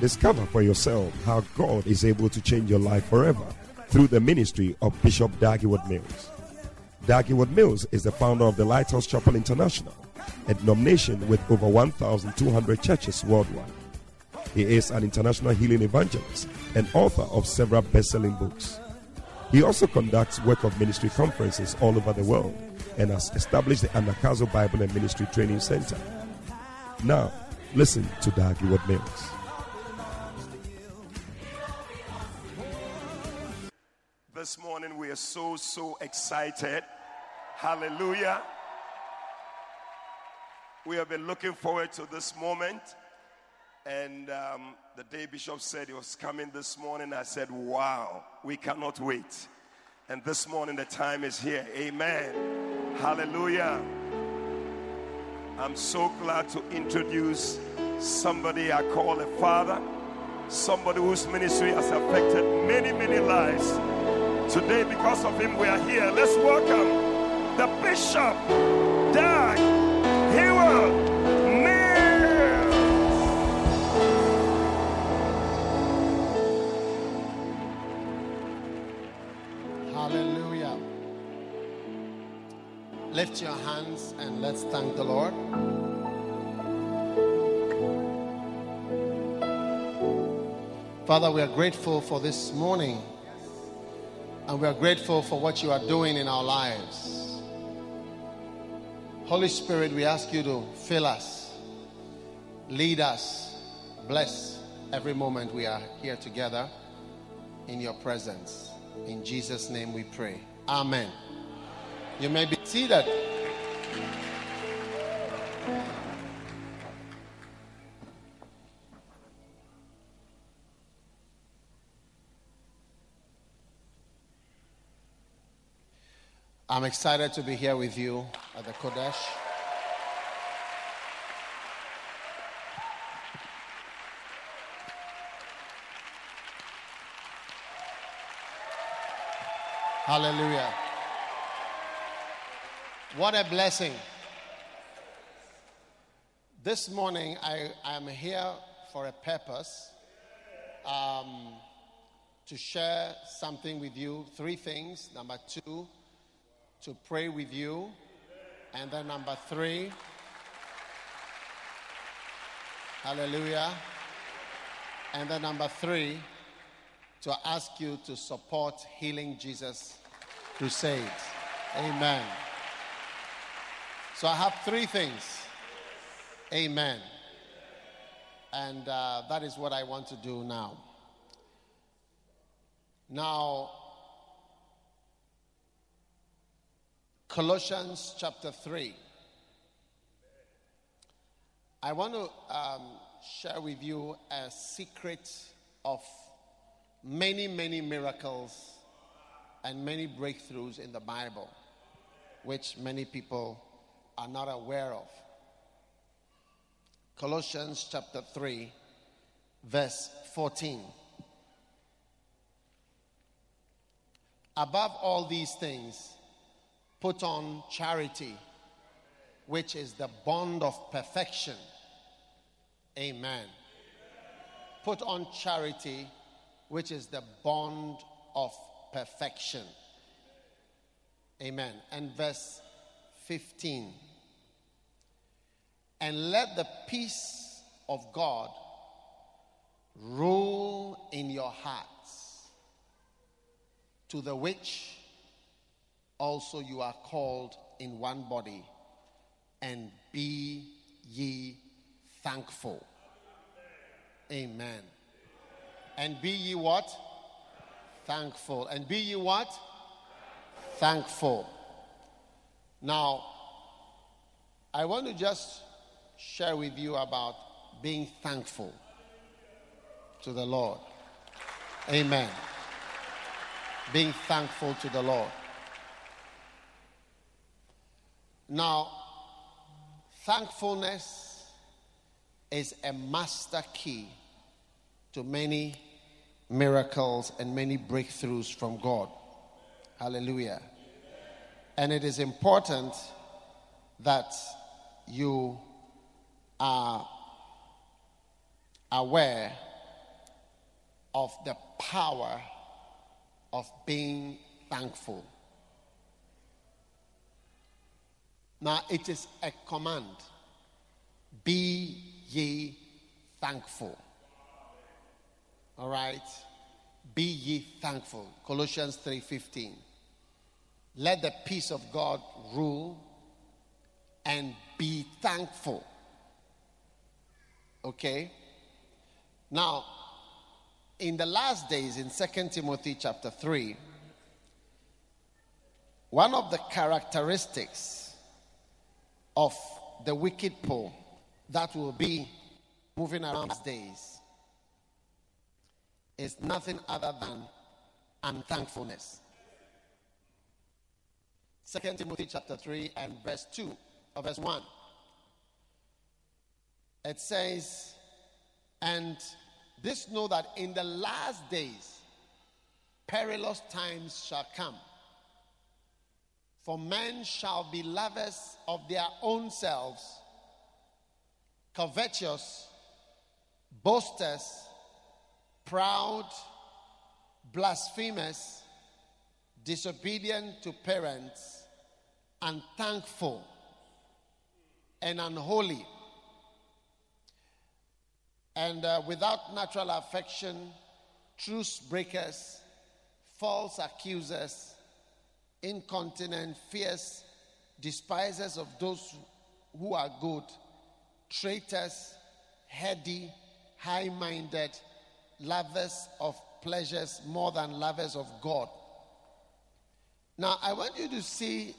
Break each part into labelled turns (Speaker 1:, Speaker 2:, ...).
Speaker 1: Discover for yourself how God is able to change your life forever through the ministry of Bishop Dag Heward-Mills. Dag Heward-Mills is the founder of the Lighthouse Chapel International, a denomination with over 1,200 churches worldwide. He is an international healing evangelist and author of several best selling books. He also conducts work of ministry conferences all over the world and has established the Anagkazo Bible and Ministry Training Center. Now, listen to Dag Heward-Mills.
Speaker 2: This morning we are so, so excited. Hallelujah. We have been looking forward to this moment. And um, the day Bishop said he was coming this morning, I said, Wow, we cannot wait. And this morning the time is here. Amen. Hallelujah. I'm so glad to introduce somebody I call a father, somebody whose ministry has affected many, many lives. Today, because of him, we are here. Let's welcome the Bishop, Heward Mills.
Speaker 3: Hallelujah. Lift your hands and let's thank the Lord. Father, we are grateful for this morning and we are grateful for what you are doing in our lives. Holy Spirit, we ask you to fill us, lead us, bless every moment we are here together in your presence. In Jesus' name we pray. Amen. You may be seated. I'm excited to be here with you at the Qodesh. Hallelujah. What a blessing. This morning, I am here for a purpose um, to share something with you. Three things. Number two, to pray with you. And then number three, hallelujah. And then number three, to ask you to support Healing Jesus Crusade. Amen. So I have three things. Amen. And uh, that is what I want to do now. Now, Colossians chapter 3. I want to um, share with you a secret of many, many miracles and many breakthroughs in the Bible, which many people are not aware of. Colossians chapter 3, verse 14. Above all these things, put on charity, which is the bond of perfection. Amen. Put on charity, which is the bond of perfection. Amen. And verse 15. And let the peace of God rule in your hearts, to the which also you are called in one body, and be ye thankful. Amen. And be ye what? Thankful. And be ye what? Thankful. Now, I want to just share with you about being thankful to the Lord. Amen. Being thankful to the Lord. Now, thankfulness is a master key to many miracles and many breakthroughs from God. Hallelujah. And it is important that you are aware of the power of being thankful. Now, it is a command be ye thankful. All right? Be ye thankful. Colossians 3:15. Let the peace of God rule and be thankful. Okay? Now, in the last days in 2 Timothy chapter 3, one of the characteristics of the wicked poor that will be moving around these days is nothing other than unthankfulness. 2 Timothy chapter 3 and verse 2 or verse 1. It says, And this know that in the last days perilous times shall come. For men shall be lovers of their own selves, covetous, boasters, proud, blasphemous, disobedient to parents, unthankful, and unholy, and uh, without natural affection, truce breakers, false accusers, incontinent, fierce, despisers of those who are good, traitors, heady, high minded, lovers of pleasures more than lovers of God. Now, I want you to see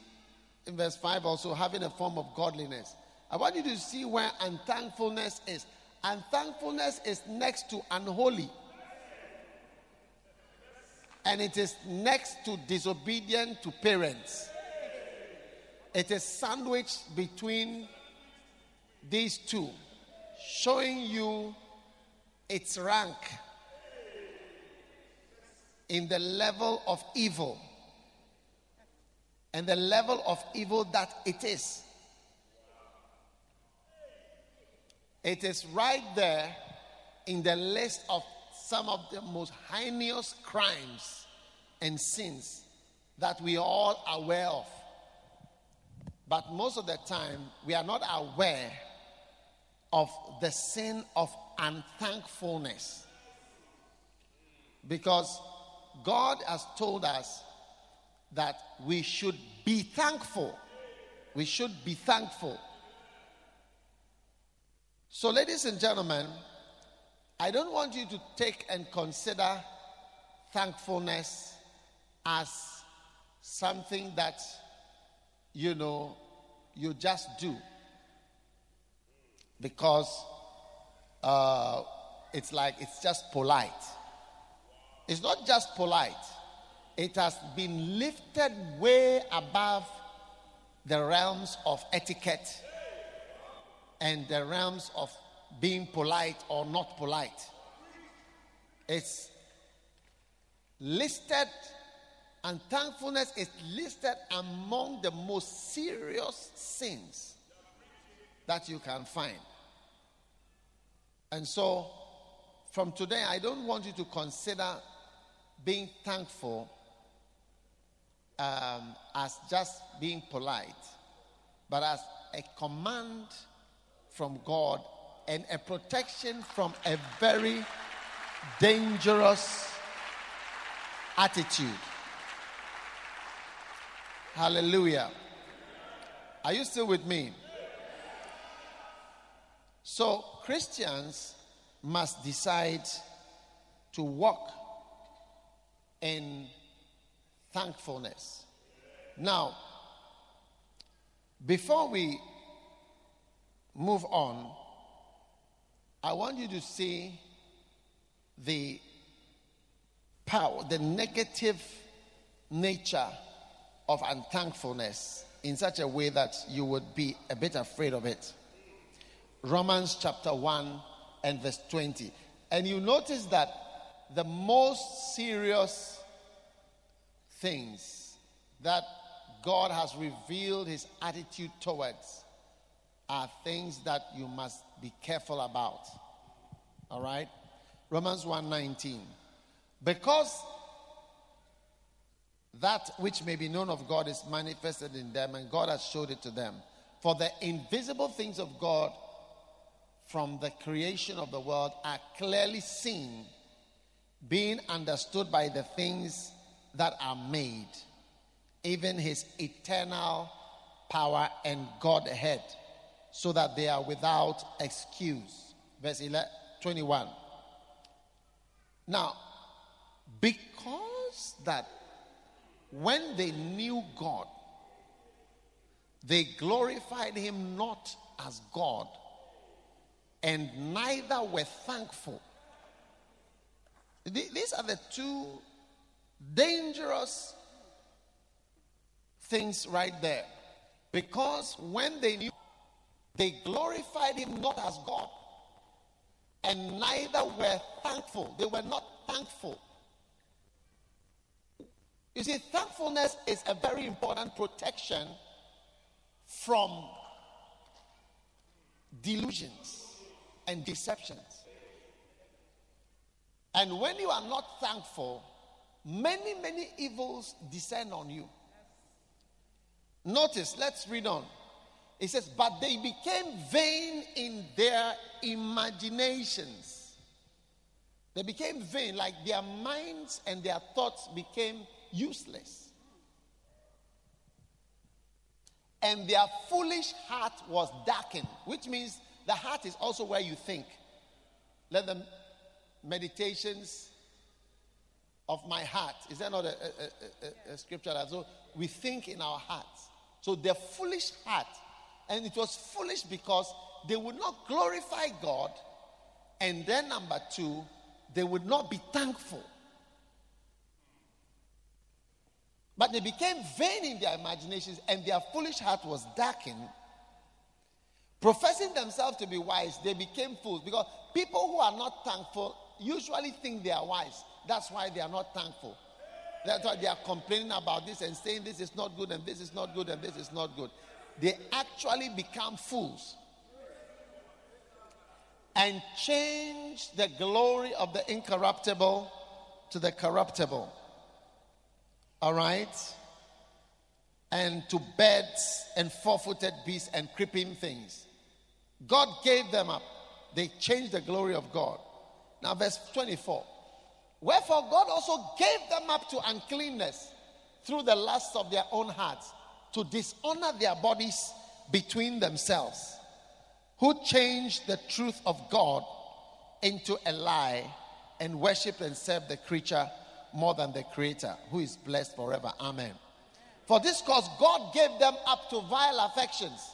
Speaker 3: in verse 5 also having a form of godliness. I want you to see where unthankfulness is. Unthankfulness is next to unholy. And it is next to disobedient to parents. It is sandwiched between these two, showing you its rank in the level of evil and the level of evil that it is. It is right there in the list of some of the most heinous crimes and sins that we all are aware of. But most of the time, we are not aware of the sin of unthankfulness. Because God has told us that we should be thankful. We should be thankful. So, ladies and gentlemen, I don't want you to take and consider thankfulness as something that, you know, you just do. Because uh, it's like it's just polite. It's not just polite, it has been lifted way above the realms of etiquette and the realms of being polite or not polite. It's listed, and thankfulness is listed among the most serious sins that you can find. And so, from today, I don't want you to consider being thankful um, as just being polite, but as a command from God and a protection from a very dangerous attitude. Hallelujah. Are you still with me? So, Christians must decide to walk in thankfulness. Now, before we move on, I want you to see the power, the negative nature of unthankfulness in such a way that you would be a bit afraid of it. Romans chapter 1 and verse 20. And you notice that the most serious things that God has revealed his attitude towards are things that you must be careful about. All right? Romans 1:19. Because that which may be known of God is manifested in them, and God has showed it to them. For the invisible things of God from the creation of the world are clearly seen, being understood by the things that are made, even his eternal power and Godhead, so that they are without excuse. Verse 11, 21. Now, because that when they knew God, they glorified him not as God, and neither were thankful. These are the two dangerous things right there. Because when they knew, they glorified him not as God, and neither were thankful. They were not thankful. You see, thankfulness is a very important protection from delusions and deceptions. And when you are not thankful, many, many evils descend on you. Notice, let's read on. It says, But they became vain in their imaginations. They became vain, like their minds and their thoughts became useless. And their foolish heart was darkened, which means the heart is also where you think. Let the meditations of my heart. Is that not a, a, a, a scripture so we think in our hearts? So their foolish heart, and it was foolish because they would not glorify God, and then number two, they would not be thankful. But they became vain in their imaginations, and their foolish heart was darkened. Professing themselves to be wise, they became fools because people who are not thankful usually think they are wise. That's why they are not thankful. That's why they are complaining about this and saying this is not good and this is not good and this is not good. They actually become fools and change the glory of the incorruptible to the corruptible. All right? And to birds and four footed beasts and creeping things. God gave them up. They changed the glory of God. Now, verse 24. Wherefore, God also gave them up to uncleanness through the lusts of their own hearts to dishonor their bodies between themselves, who changed the truth of God into a lie and worshiped and served the creature more than the Creator, who is blessed forever. Amen. For this cause, God gave them up to vile affections.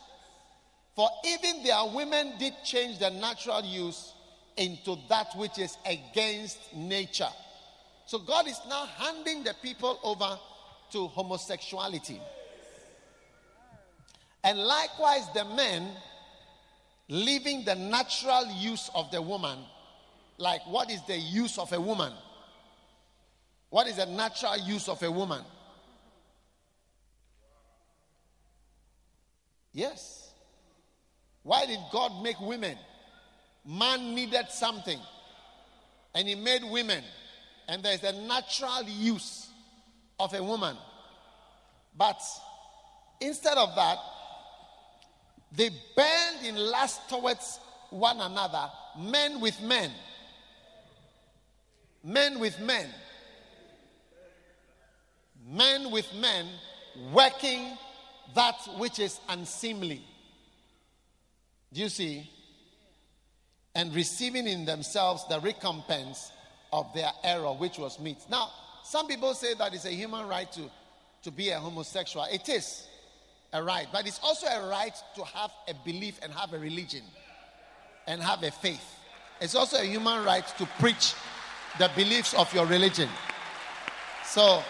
Speaker 3: For even their women did change their natural use into that which is against nature. So God is now handing the people over to homosexuality. And likewise, the men leaving the natural use of the woman. Like, what is the use of a woman? What is the natural use of a woman? Yes. Why did God make women? Man needed something, and He made women, and there's a natural use of a woman. But instead of that, they burned in lust towards one another, men with men, men with men men with men working that which is unseemly. Do you see? And receiving in themselves the recompense of their error, which was meat. Now, some people say that it's a human right to, to be a homosexual. It is a right, but it's also a right to have a belief and have a religion and have a faith. It's also a human right to preach the beliefs of your religion. So,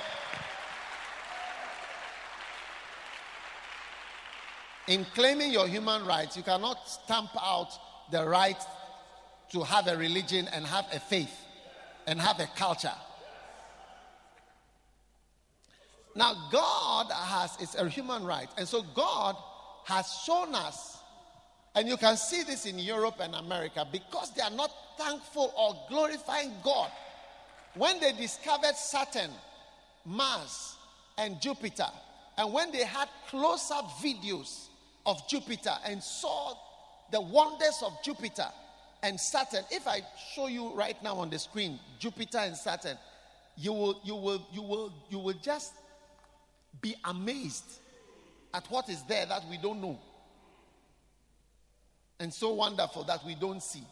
Speaker 3: in claiming your human rights, you cannot stamp out the right to have a religion and have a faith and have a culture. Now, God has, it's a human right. And so God has shown us, and you can see this in Europe and America, because they are not thankful or glorifying God. when they discovered Saturn, Mars, and Jupiter, and when they had close up videos of Jupiter and saw the wonders of Jupiter and Saturn, if I show you right now on the screen Jupiter and Saturn, you will, you will, you will, you will just be amazed at what is there that we don't know. And so wonderful that we don't see.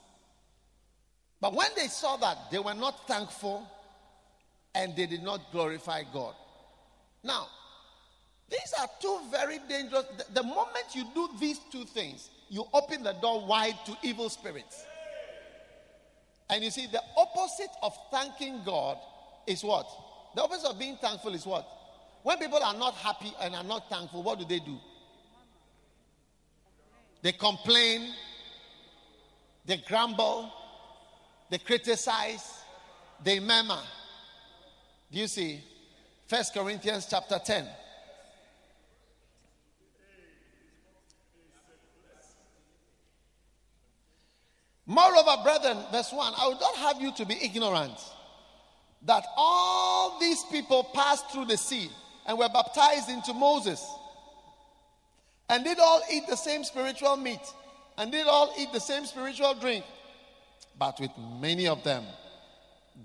Speaker 3: But when they saw that, they were not thankful and they did not glorify God. Now, these are two very dangerous. The moment you do these two things, you open the door wide to evil spirits. And you see, the opposite of thanking God is what? The opposite of being thankful is what? When people are not happy and are not thankful, what do they do? They complain, they grumble, they criticize, they murmur. Do you see? First Corinthians chapter 10. Moreover, brethren, verse 1 I would not have you to be ignorant that all these people passed through the sea and were baptized into Moses and did all eat the same spiritual meat and did all eat the same spiritual drink. But with many of them,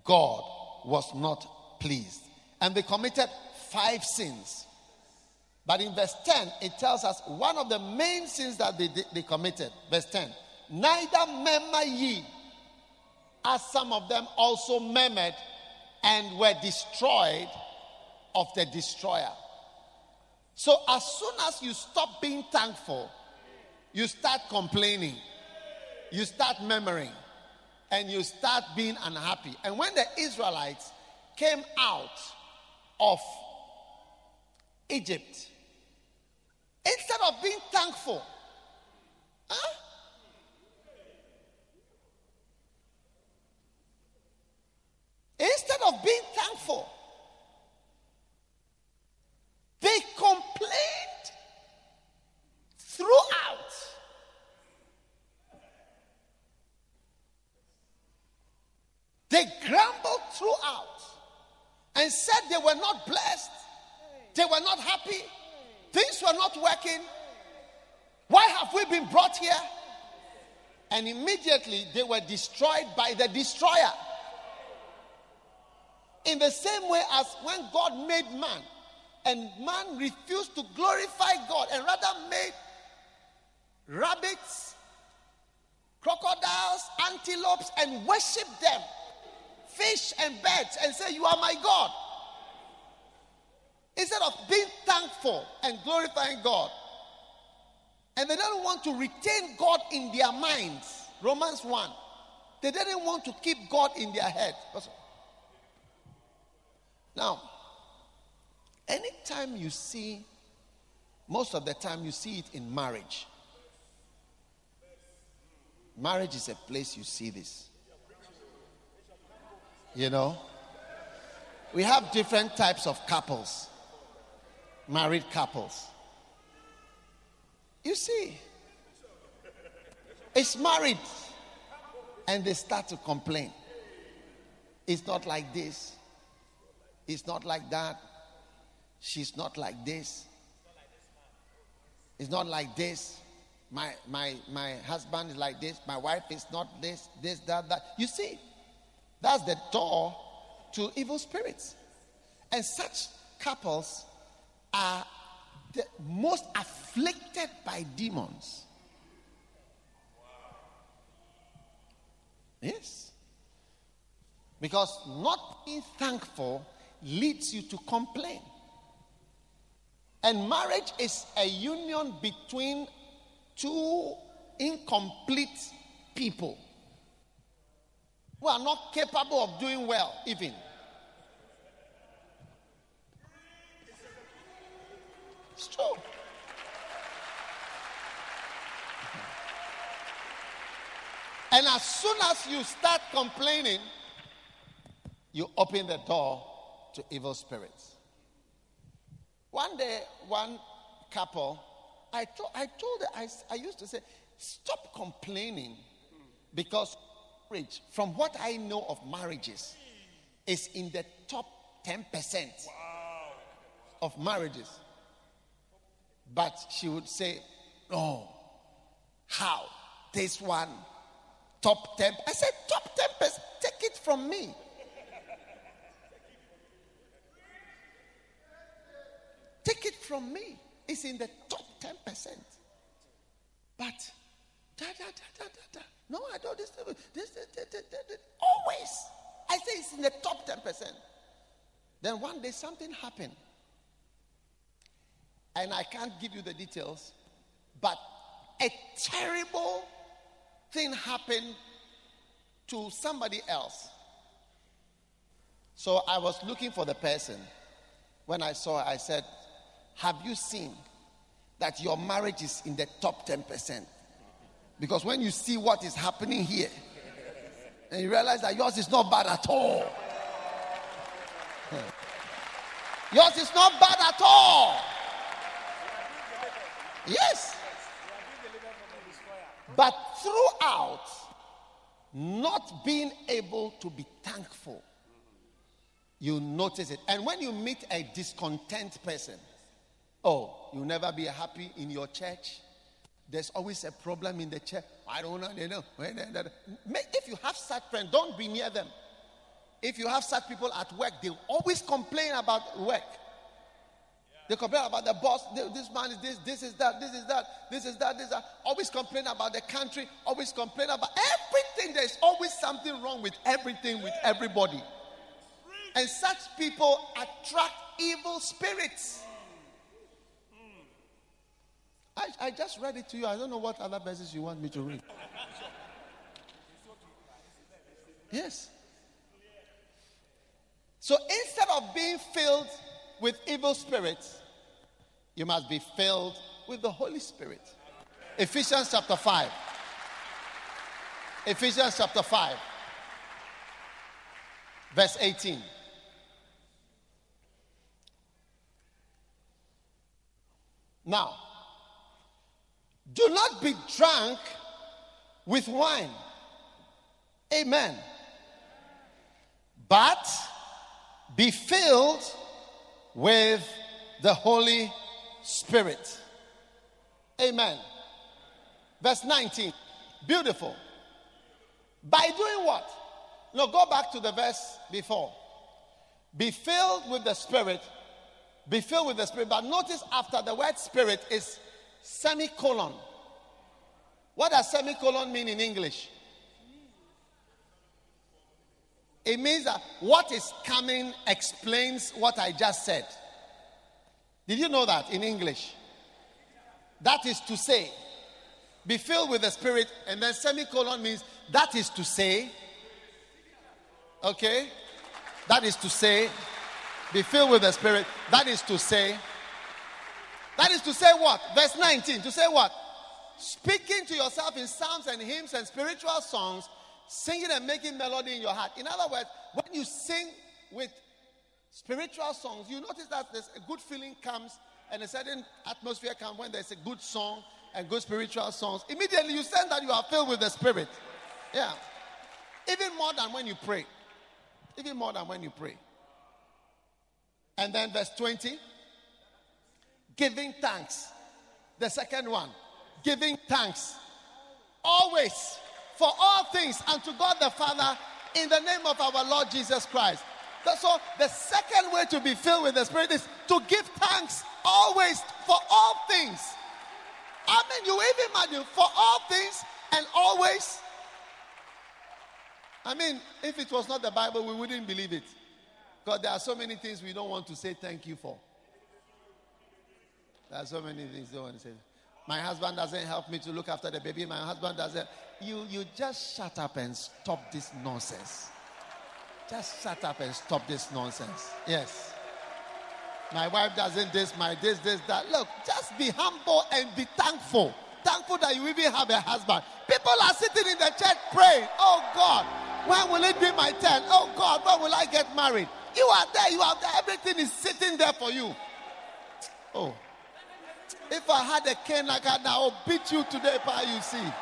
Speaker 3: God was not pleased. And they committed five sins. But in verse 10, it tells us one of the main sins that they, they, committed. Verse 10 Neither murmur ye, as some of them also murmured and were destroyed of the destroyer. So, as soon as you stop being thankful, you start complaining, you start murmuring, and you start being unhappy. And when the Israelites came out of Egypt, instead of being thankful, huh? Instead of being thankful, they complained throughout. They grumbled throughout and said they were not blessed, they were not happy, things were not working. Why have we been brought here? And immediately they were destroyed by the destroyer. In the same way as when God made man, and man refused to glorify God and rather made rabbits, crocodiles, antelopes, and worship them, fish and birds, and say, You are my God. Instead of being thankful and glorifying God. And they don't want to retain God in their minds. Romans 1. They didn't want to keep God in their head. Now, anytime you see, most of the time you see it in marriage. Marriage is a place you see this. You know, we have different types of couples, married couples. You see, it's married and they start to complain. It's not like this. It's not like that. She's not like this. It's not like this. My my my husband is like this. My wife is not this, this, that, that. You see, that's the door to evil spirits. And such couples are the most afflicted by demons. Yes. Because not being thankful leads you to complain. And marriage is a union between two incomplete people who are not capable of doing well, even. It's true. And as soon as you start complaining, you open the door to evil spirits. One day, one couple, I told, I told I, I used to say, stop complaining because marriage, from what I know of marriages, is in the top 10% of marriages. But she would say, No, how? This one, top 10. I said, Top 10%, take it from me. Take it from me. It's in the top 10%. But, da, da, da, da, da, da. No, I don't. This, this, this, this, this, this. Always. I say it's in the top 10%. Then one day something happened. And I can't give you the details, but a terrible thing happened to somebody else. So I was looking for the person. When I saw her, I said, Have you seen that your marriage is in the top 10%? Because when you see what is happening here, and you realize that yours is not bad at all. Yours is not bad at all. Yes. But throughout, not being able to be thankful, you notice it. And when you meet a discontent person, oh, you'll never be happy in your church. There's always a problem in the church. I don't know. You know. If you have such friends, don't be near them. If you have such people at work, they always complain about work. They complain about the boss. This man is this, this is that, this is that, this is that, this is that. Always complain about the country. Always complain about everything. There's always something wrong with everything, with everybody. And such people attract evil spirits. I, I just read it to you. I don't know what other verses you want me to read. Yes. So instead of being filled with evil spirits, you must be filled with the Holy Spirit. Ephesians chapter 5. Ephesians chapter 5, verse 18. Now, do not be drunk with wine. Amen. But be filled with the Holy Spirit. Amen. Verse 19. Beautiful. By doing what? No, go back to the verse before. Be filled with the Spirit. Be filled with the Spirit. But notice after the word Spirit is semicolon. What does semicolon mean in English? It means that what is coming explains what I just said. Did you know that in English? That is to say, be filled with the Spirit, and then semicolon means that is to say, okay? That is to say, be filled with the Spirit. That is to say, that is to say what? Verse 19. To say what? Speaking to yourself in psalms and hymns and spiritual songs, singing and making melody in your heart. In other words, when you sing with spiritual songs, you notice that there's a good feeling comes and a certain atmosphere comes when there's a good song and good spiritual songs. Immediately you sense that you are filled with the Spirit. Yeah. Even more than when you pray. Even more than when you pray. And then verse 20 giving thanks. The second one, giving thanks. Always for all things unto God the Father in the name of our Lord Jesus Christ. So the second way to be filled with the Spirit is to give thanks always for all things. I mean, you even imagine for all things and always. I mean, if it was not the Bible, we wouldn't believe it. Because there are so many things we don't want to say thank you for. There are so many things they want to say. My husband doesn't help me to look after the baby. My husband doesn't. You, you just shut up and stop this nonsense. Just shut up and stop this nonsense. Yes. My wife doesn't this, my this, this, that. Look, just be humble and be thankful. Thankful that you even have a husband. People are sitting in the church praying, Oh God, when will it be my turn? Oh God, when will I get married? You are there, you are there. Everything is sitting there for you. Oh. If I had a cane like that, I'll beat you today, Pa, you see.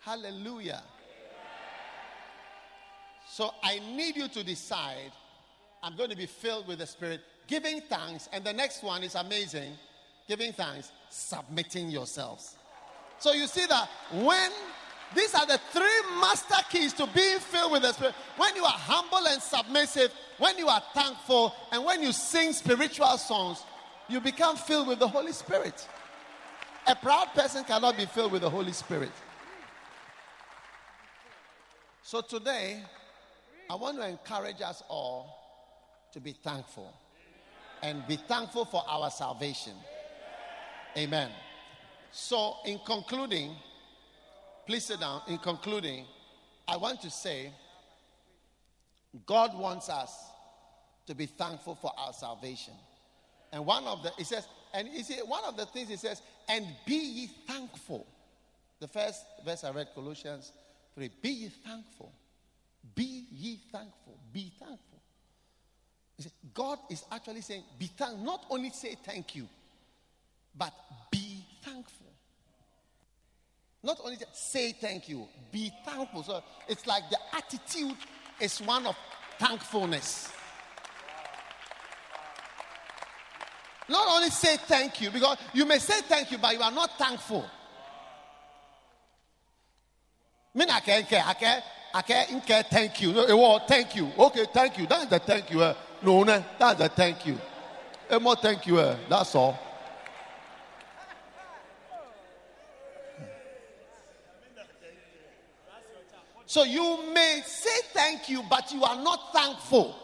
Speaker 3: Hallelujah. So I need you to decide I'm going to be filled with the Spirit, giving thanks. And the next one is amazing giving thanks, submitting yourselves. So you see that when these are the three master keys to being filled with the Spirit. When you are humble and submissive, when you are thankful, and when you sing spiritual songs, you become filled with the Holy Spirit. A proud person cannot be filled with the Holy Spirit. So today, I want to encourage us all to be thankful and be thankful for our salvation. Amen. So, in concluding, please sit down. In concluding, I want to say God wants us to be thankful for our salvation. And one of the, he says, and you see, one of the things he says, and be ye thankful. The first verse I read, Colossians 3 Be ye thankful. Be ye thankful. Be thankful. Said, God is actually saying, be thankful. Not only say thank you, but be thankful. Not only say thank you, be thankful. So it's like the attitude is one of thankfulness. Not only say thank you, because you may say thank you, but you are not thankful. Me na ke nke ake ake nke thank you. No, thank you. Okay, thank you. That's the thank you. Uh, no, no, that's the thank you. A more thank you. Uh, that's all. So you may say thank you, but you are not thankful.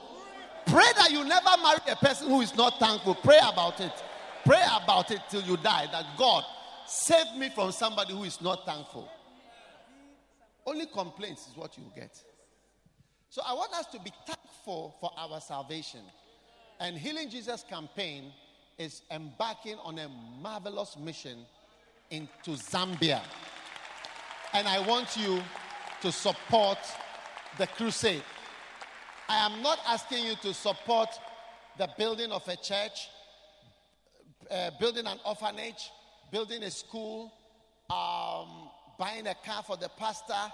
Speaker 3: Pray that you never marry a person who is not thankful. Pray about it. Pray about it till you die. That God save me from somebody who is not thankful. Only complaints is what you get. So I want us to be thankful for our salvation. And Healing Jesus campaign is embarking on a marvelous mission into Zambia. And I want you to support the crusade. I am not asking you to support the building of a church, uh, building an orphanage, building a school, um, buying a car for the pastor,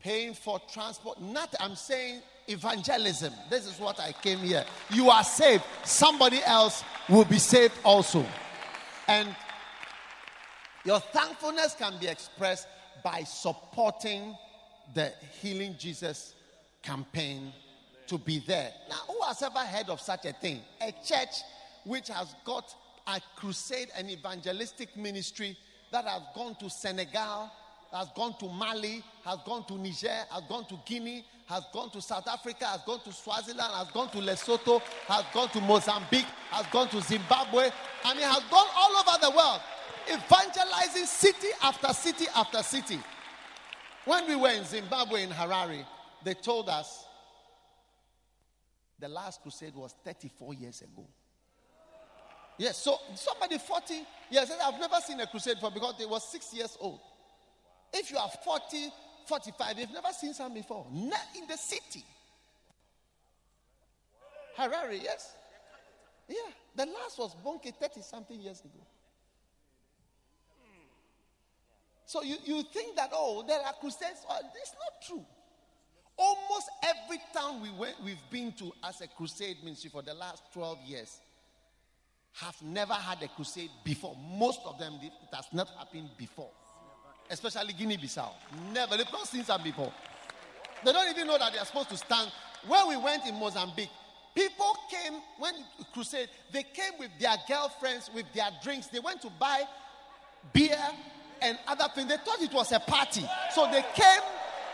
Speaker 3: paying for transport. Not, I'm saying evangelism. This is what I came here. You are saved, somebody else will be saved also. And your thankfulness can be expressed by supporting the Healing Jesus campaign to be there. Now, who has ever heard of such a thing? A church which has got a crusade and evangelistic ministry that has gone to Senegal, has gone to Mali, has gone to Niger, has gone to Guinea, has gone to South Africa, has gone to Swaziland, has gone to Lesotho, has gone to Mozambique, has gone to Zimbabwe, and it has gone all over the world, evangelizing city after city after city. When we were in Zimbabwe, in Harare, they told us the last crusade was 34 years ago. Yes, so somebody 40 years, I've never seen a crusade before because they was six years old. If you are 40, 45, you've never seen some before. Not in the city. Harare, yes. Yeah, the last was Bonnke 30 something years ago. So you, you think that, oh, there are crusades. Oh, it's not true. Almost every town we went, we've been to as a crusade ministry for the last 12 years have never had a crusade before. Most of them, it has not happened before. Especially Guinea Bissau. Never. They've not seen some before. They don't even know that they are supposed to stand. Where we went in Mozambique, people came, when crusade, they came with their girlfriends, with their drinks. They went to buy beer and other things. They thought it was a party. So they came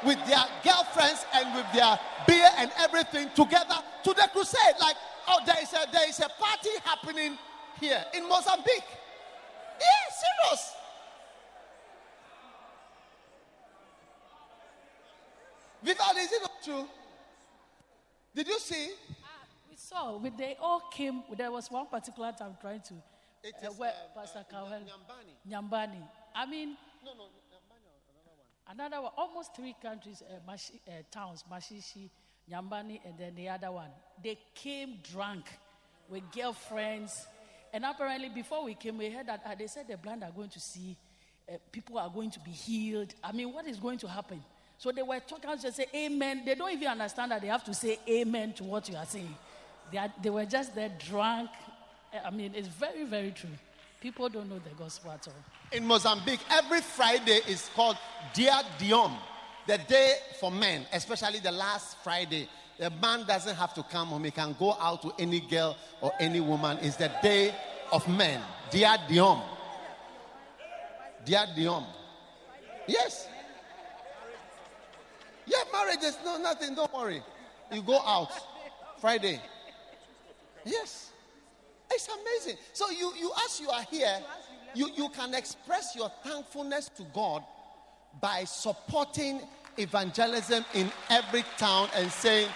Speaker 3: with their girlfriends and with their beer and everything together to the crusade. Like, oh, there is a there is a party happening here in Mozambique. Yeah, serious. Vival, is it not true? Did you see?
Speaker 4: Ah, we saw. We, they all came. There was one particular time trying to.
Speaker 3: It
Speaker 4: uh,
Speaker 3: is,
Speaker 4: where
Speaker 3: uh,
Speaker 4: Pastor
Speaker 3: uh,
Speaker 4: Cowell.
Speaker 3: Inhambane.
Speaker 4: Inhambane. I mean,
Speaker 3: No, no, another one.
Speaker 4: another one. Almost three countries, uh, Mashi, uh, towns, Maxixe, Inhambane, and then the other one. They came drunk with girlfriends. And apparently, before we came, we heard that uh, they said the blind are going to see uh, people are going to be healed. I mean, what is going to happen? So they were talking, just say amen. They don't even understand that they have to say amen to what you are saying. They, are, they were just there drunk. I mean, it's very, very true. People don't know the gospel at all.
Speaker 3: In Mozambique, every Friday is called Dia Diom, the day for men, especially the last Friday. The man doesn't have to come home, he can go out to any girl or any woman. It's the day of men. Dia Diom. Dia Diom. Yes. Yeah, marriages, no, nothing, don't worry. You go out Friday. Yes. It's amazing. So you, you as you are here, you, you can express your thankfulness to God by supporting evangelism in every town and saying,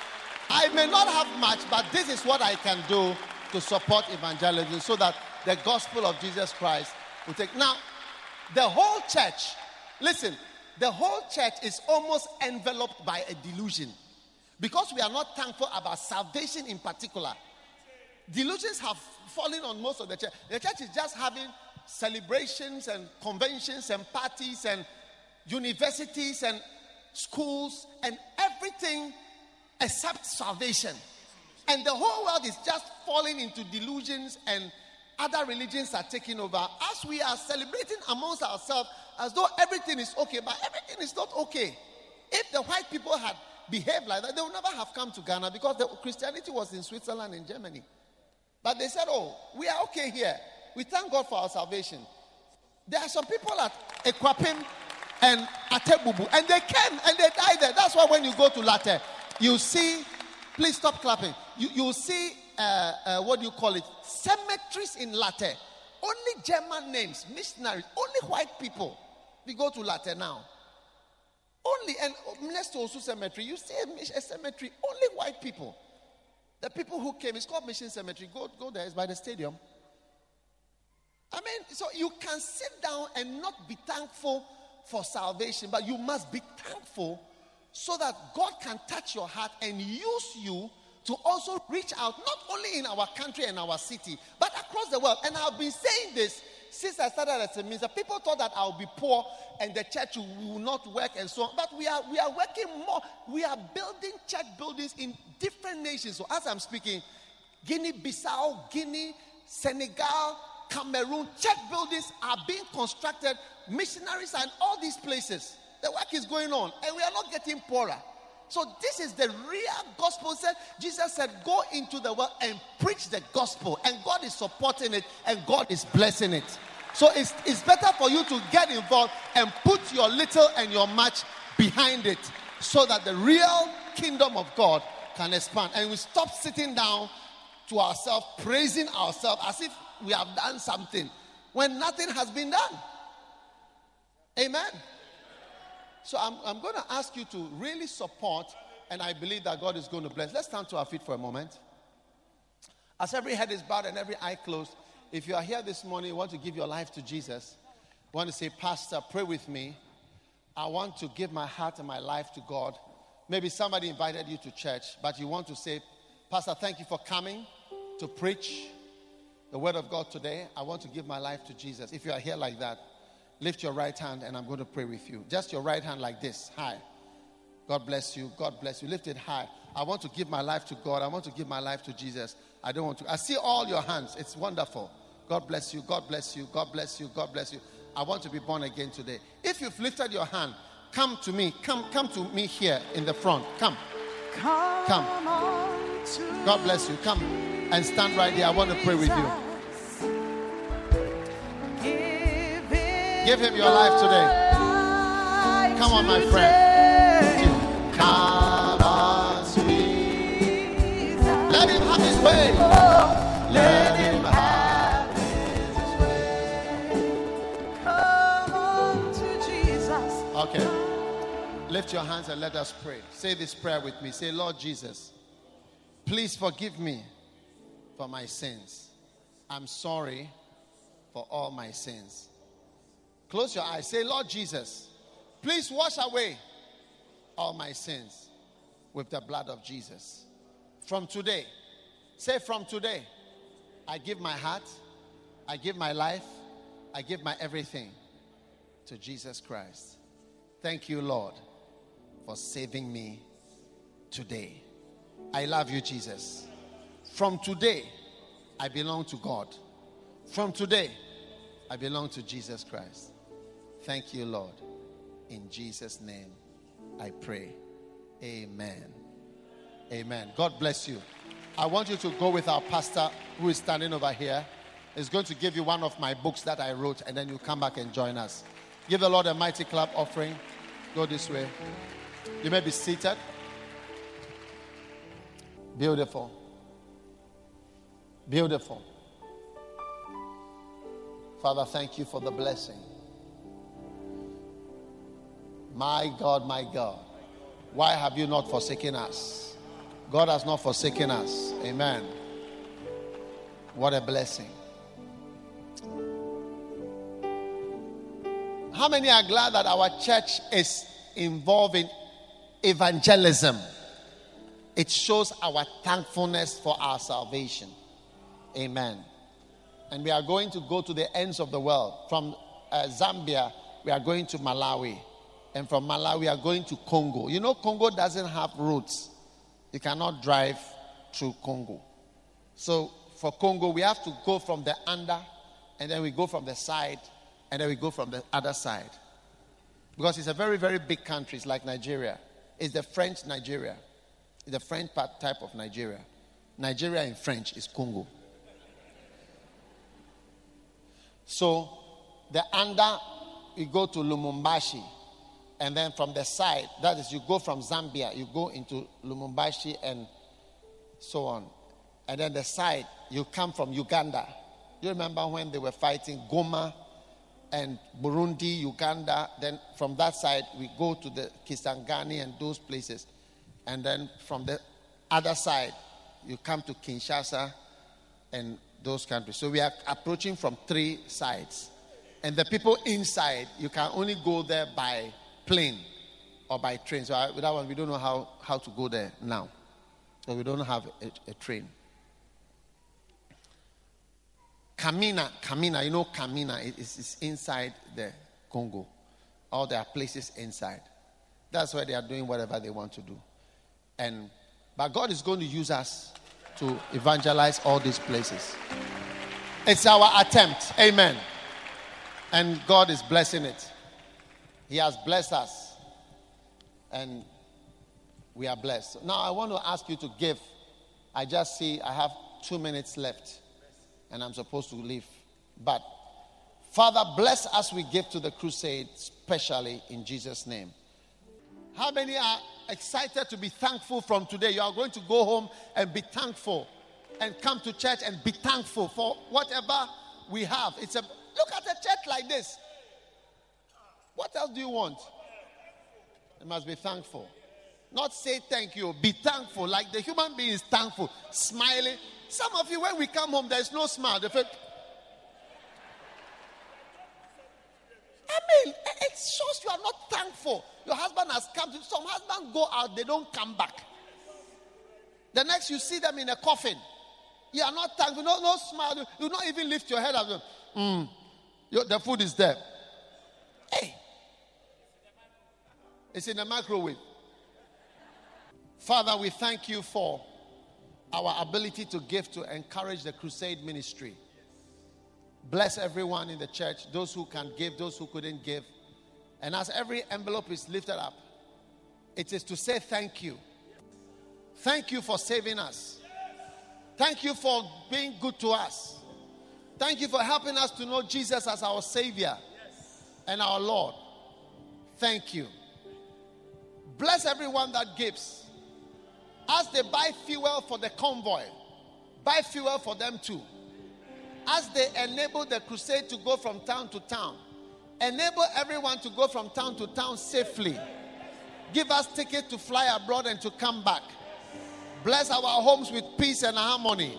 Speaker 3: I may not have much, but this is what I can do to support evangelism so that the gospel of Jesus Christ will take. Now, the whole church, listen, the whole church is almost enveloped by a delusion because we are not thankful about salvation in particular. Delusions have fallen on most of the church. The church is just having celebrations and conventions and parties and universities and schools and everything except salvation. And the whole world is just falling into delusions and other religions are taking over as we are celebrating amongst ourselves as though everything is okay, but everything is not okay. If the white people had behaved like that, they would never have come to Ghana because the Christianity was in Switzerland and Germany. But they said, Oh, we are okay here. We thank God for our salvation. There are some people at Akuapem and Atebubu, and they came and they died there. That's why when you go to Larteh, you see, please stop clapping. You, you see, uh, uh, what do you call it? Cemeteries in Larteh. Only German names, missionaries, only white people. We go to Larteh now. Only, and next to Osu Cemetery, you see a, a cemetery, only white people. The people who came, it's called Mission Cemetery. Go, go there, it's by the stadium. I mean, so you can sit down and not be thankful for salvation, but you must be thankful so that God can touch your heart and use you to also reach out, not only in our country and our city, but across the world. And I've been saying this since I started as a minister. People thought that I'll be poor and the church will not work and so on. But we are we are working more. We are building church buildings in different nations. So as I'm speaking, Guinea Bissau, Guinea, Senegal, Cameroon, church buildings are being constructed, missionaries and all these places. The work is going on, and we are not getting poorer. So this is the real gospel. Said Jesus said, "Go into the world and preach the gospel," and God is supporting it, and God is blessing it. So it's it's better for you to get involved and put your little and your much behind it, so that the real kingdom of God can expand, and we stop sitting down to ourselves, praising ourselves as if we have done something when nothing has been done. Amen. So I'm, I'm going to ask you to really support, and I believe that God is going to bless. Let's stand to our feet for a moment. As every head is bowed and every eye closed, if you are here this morning, you want to give your life to Jesus, you want to say, Pastor, pray with me. I want to give my heart and my life to God. Maybe somebody invited you to church, but you want to say, Pastor, thank you for coming to preach the word of God today. I want to give my life to Jesus. If you are here like that, lift your right hand and I'm going to pray with you. Just your right hand like this. Hi. God bless you. God bless you. Lift it high. I want to give my life to God. I want to give my life to Jesus. I don't want to. I see all your hands. It's wonderful. God bless you. God bless you. God bless you. God bless you. I want to be born again today. If you've lifted your hand, come to me. Come, come to me here in the front. Come. Come. God bless you. Come and stand right there. I want to pray with you. Give him your life today. Come on, my friend. Come on, sweet. Let him have his way. Let him have his way.
Speaker 5: Come on to Jesus.
Speaker 3: Okay. Lift your hands and let us pray. Say this prayer with me. Say, Lord Jesus, please forgive me for my sins. I'm sorry for all my sins. Close your eyes. Say, Lord Jesus, please wash away all my sins with the blood of Jesus. From today, say, from today, I give my heart, I give my life, I give my everything to Jesus Christ. Thank you, Lord, for saving me today. I love you, Jesus. From today, I belong to God. From today, I belong to Jesus Christ. Thank you, Lord. In Jesus' name, I pray. Amen. Amen. God bless you. I want you to go with our pastor who is standing over here. He's going to give you one of my books that I wrote, and then you come back and join us. Give the Lord a mighty clap offering. Go this way. You may be seated. Beautiful. Beautiful. Father, thank you for the blessing. My God, my God. Why have you not forsaken us? God has not forsaken us. Amen. What a blessing. How many are glad that our church is involved in evangelism? It shows our thankfulness for our salvation. Amen. And we are going to go to the ends of the world. From uh, Zambia, we are going to Malawi. And from Malawi, we are going to Congo. You know, Congo doesn't have roads, you cannot drive through Congo. So for Congo, we have to go from the under, and then we go from the side, and then we go from the other side. Because it's a very, very big country. It's like Nigeria. It's the French Nigeria. It's the French type of Nigeria. Nigeria in French is Congo. So the under, you go to Lubumbashi. And then from the side, that is, you go from Zambia, you go into Lubumbashi and so on. And then the side, you come from Uganda. You remember when they were fighting Goma and Burundi, Uganda. Then from that side, we go to the Kisangani and those places. And then from the other side, you come to Kinshasa and those countries. So we are approaching from three sides. And the people inside, you can only go there by plane or by train. So I, with that one, we don't know how, how to go there now. So we don't have a, a train. Kamina, Kamina, you know Kamina, is inside the Congo. All there are places inside. That's where they are doing whatever they want to do. And but God is going to use us to evangelize all these places. It's our attempt. Amen. And God is blessing it. He has blessed us. And we are blessed. Now I want to ask you to give. I just see I have two minutes left and I'm supposed to leave. But Father, bless us we give to the crusade, especially in Jesus' name. How many are excited to be thankful from today? You are going to go home and be thankful and come to church and be thankful for whatever we have. It's a look at a church like this. What else do you want? You must be thankful. Not say thank you, be thankful. Like the human being is thankful, smiling. Some of you, when we come home, there's no smile. I mean, it shows you are not thankful. Your husband has come to some husbands go out, they don't come back. The next you see them in a coffin. You are not thankful, no, no smile. You not even lift your head up. Mm, the food is there. Hey, it's in the microwave. Father, we thank you for our ability to give to encourage the crusade ministry. Bless everyone in the church, those who can give, those who couldn't give. And as every envelope is lifted up, it is to say thank you. Thank you for saving us. Thank you for being good to us. Thank you for helping us to know Jesus as our Savior and our Lord. Thank you. Bless everyone that gives. As they buy fuel for the convoy, buy fuel for them too. As they enable the crusade to go from town to town, enable everyone to go from town to town safely. Give us ticket to fly abroad and to come back. Bless our homes with peace and harmony.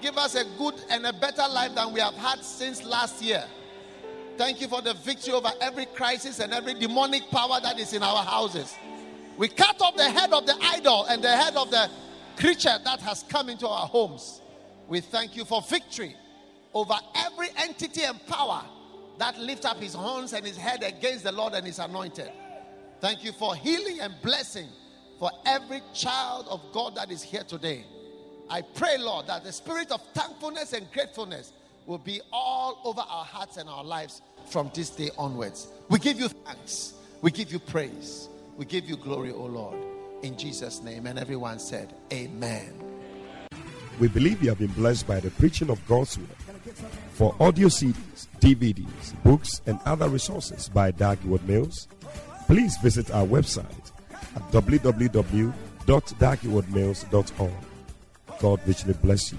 Speaker 3: Give us a good and a better life than we have had since last year. Thank you for the victory over every crisis and every demonic power that is in our houses. We cut off the head of the idol and the head of the creature that has come into our homes. We thank you for victory over every entity and power that lift up his horns and his head against the Lord and his anointed. Thank you for healing and blessing for every child of God that is here today. I pray, Lord, that the spirit of thankfulness and gratefulness will be all over our hearts and our lives from this day onwards. We give you thanks. We give you praise. We give you glory, O Lord. In Jesus' name. And everyone said, Amen.
Speaker 1: We believe you have been blessed by the preaching of God's word. For audio CDs, DVDs, books, and other resources by Dag Heward-Mills, please visit our website at www.daghewardmills.org. God richly bless you.